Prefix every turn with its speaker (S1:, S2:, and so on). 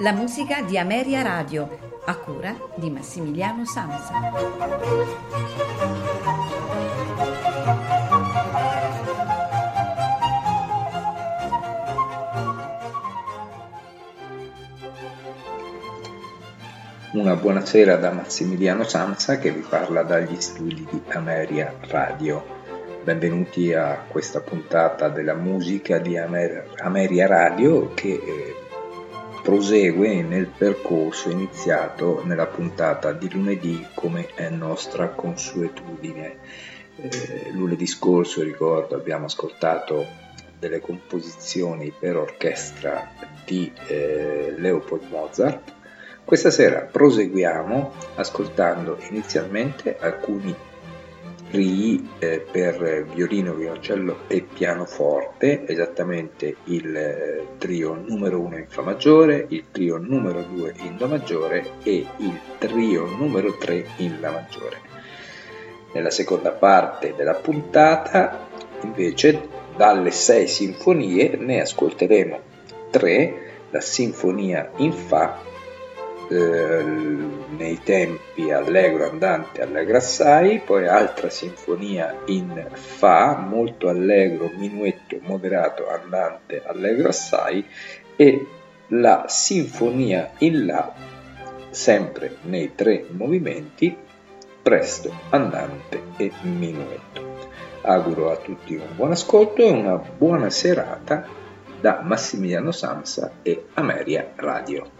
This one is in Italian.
S1: La musica di Ameria Radio, a cura di Massimiliano Samsa.
S2: Una buonasera da Massimiliano Samsa che vi parla dagli studi di Ameria Radio. Benvenuti a questa puntata della musica di Amer- Ameria Radio che eh, prosegue nel percorso iniziato nella puntata di lunedì come è nostra consuetudine. Eh, lunedì scorso, ricordo, abbiamo ascoltato delle composizioni per orchestra di eh, Leopold Mozart. Questa sera proseguiamo ascoltando inizialmente alcuni trii eh, per violino, violoncello e pianoforte, esattamente il eh, trio numero 1 in Fa maggiore, il trio numero 2 in Do maggiore e il trio numero 3 in La maggiore. Nella seconda parte della puntata, invece, dalle sei sinfonie ne ascolteremo tre, la sinfonia in Fa eh, nei tempi allegro andante allegro assai, poi altra sinfonia in Fa, molto allegro, minuetto moderato andante allegro assai e la sinfonia in La, sempre nei tre movimenti, presto, andante e minuetto. Auguro a tutti un buon ascolto e una buona serata da Massimiliano Samsa e Ameria Radio.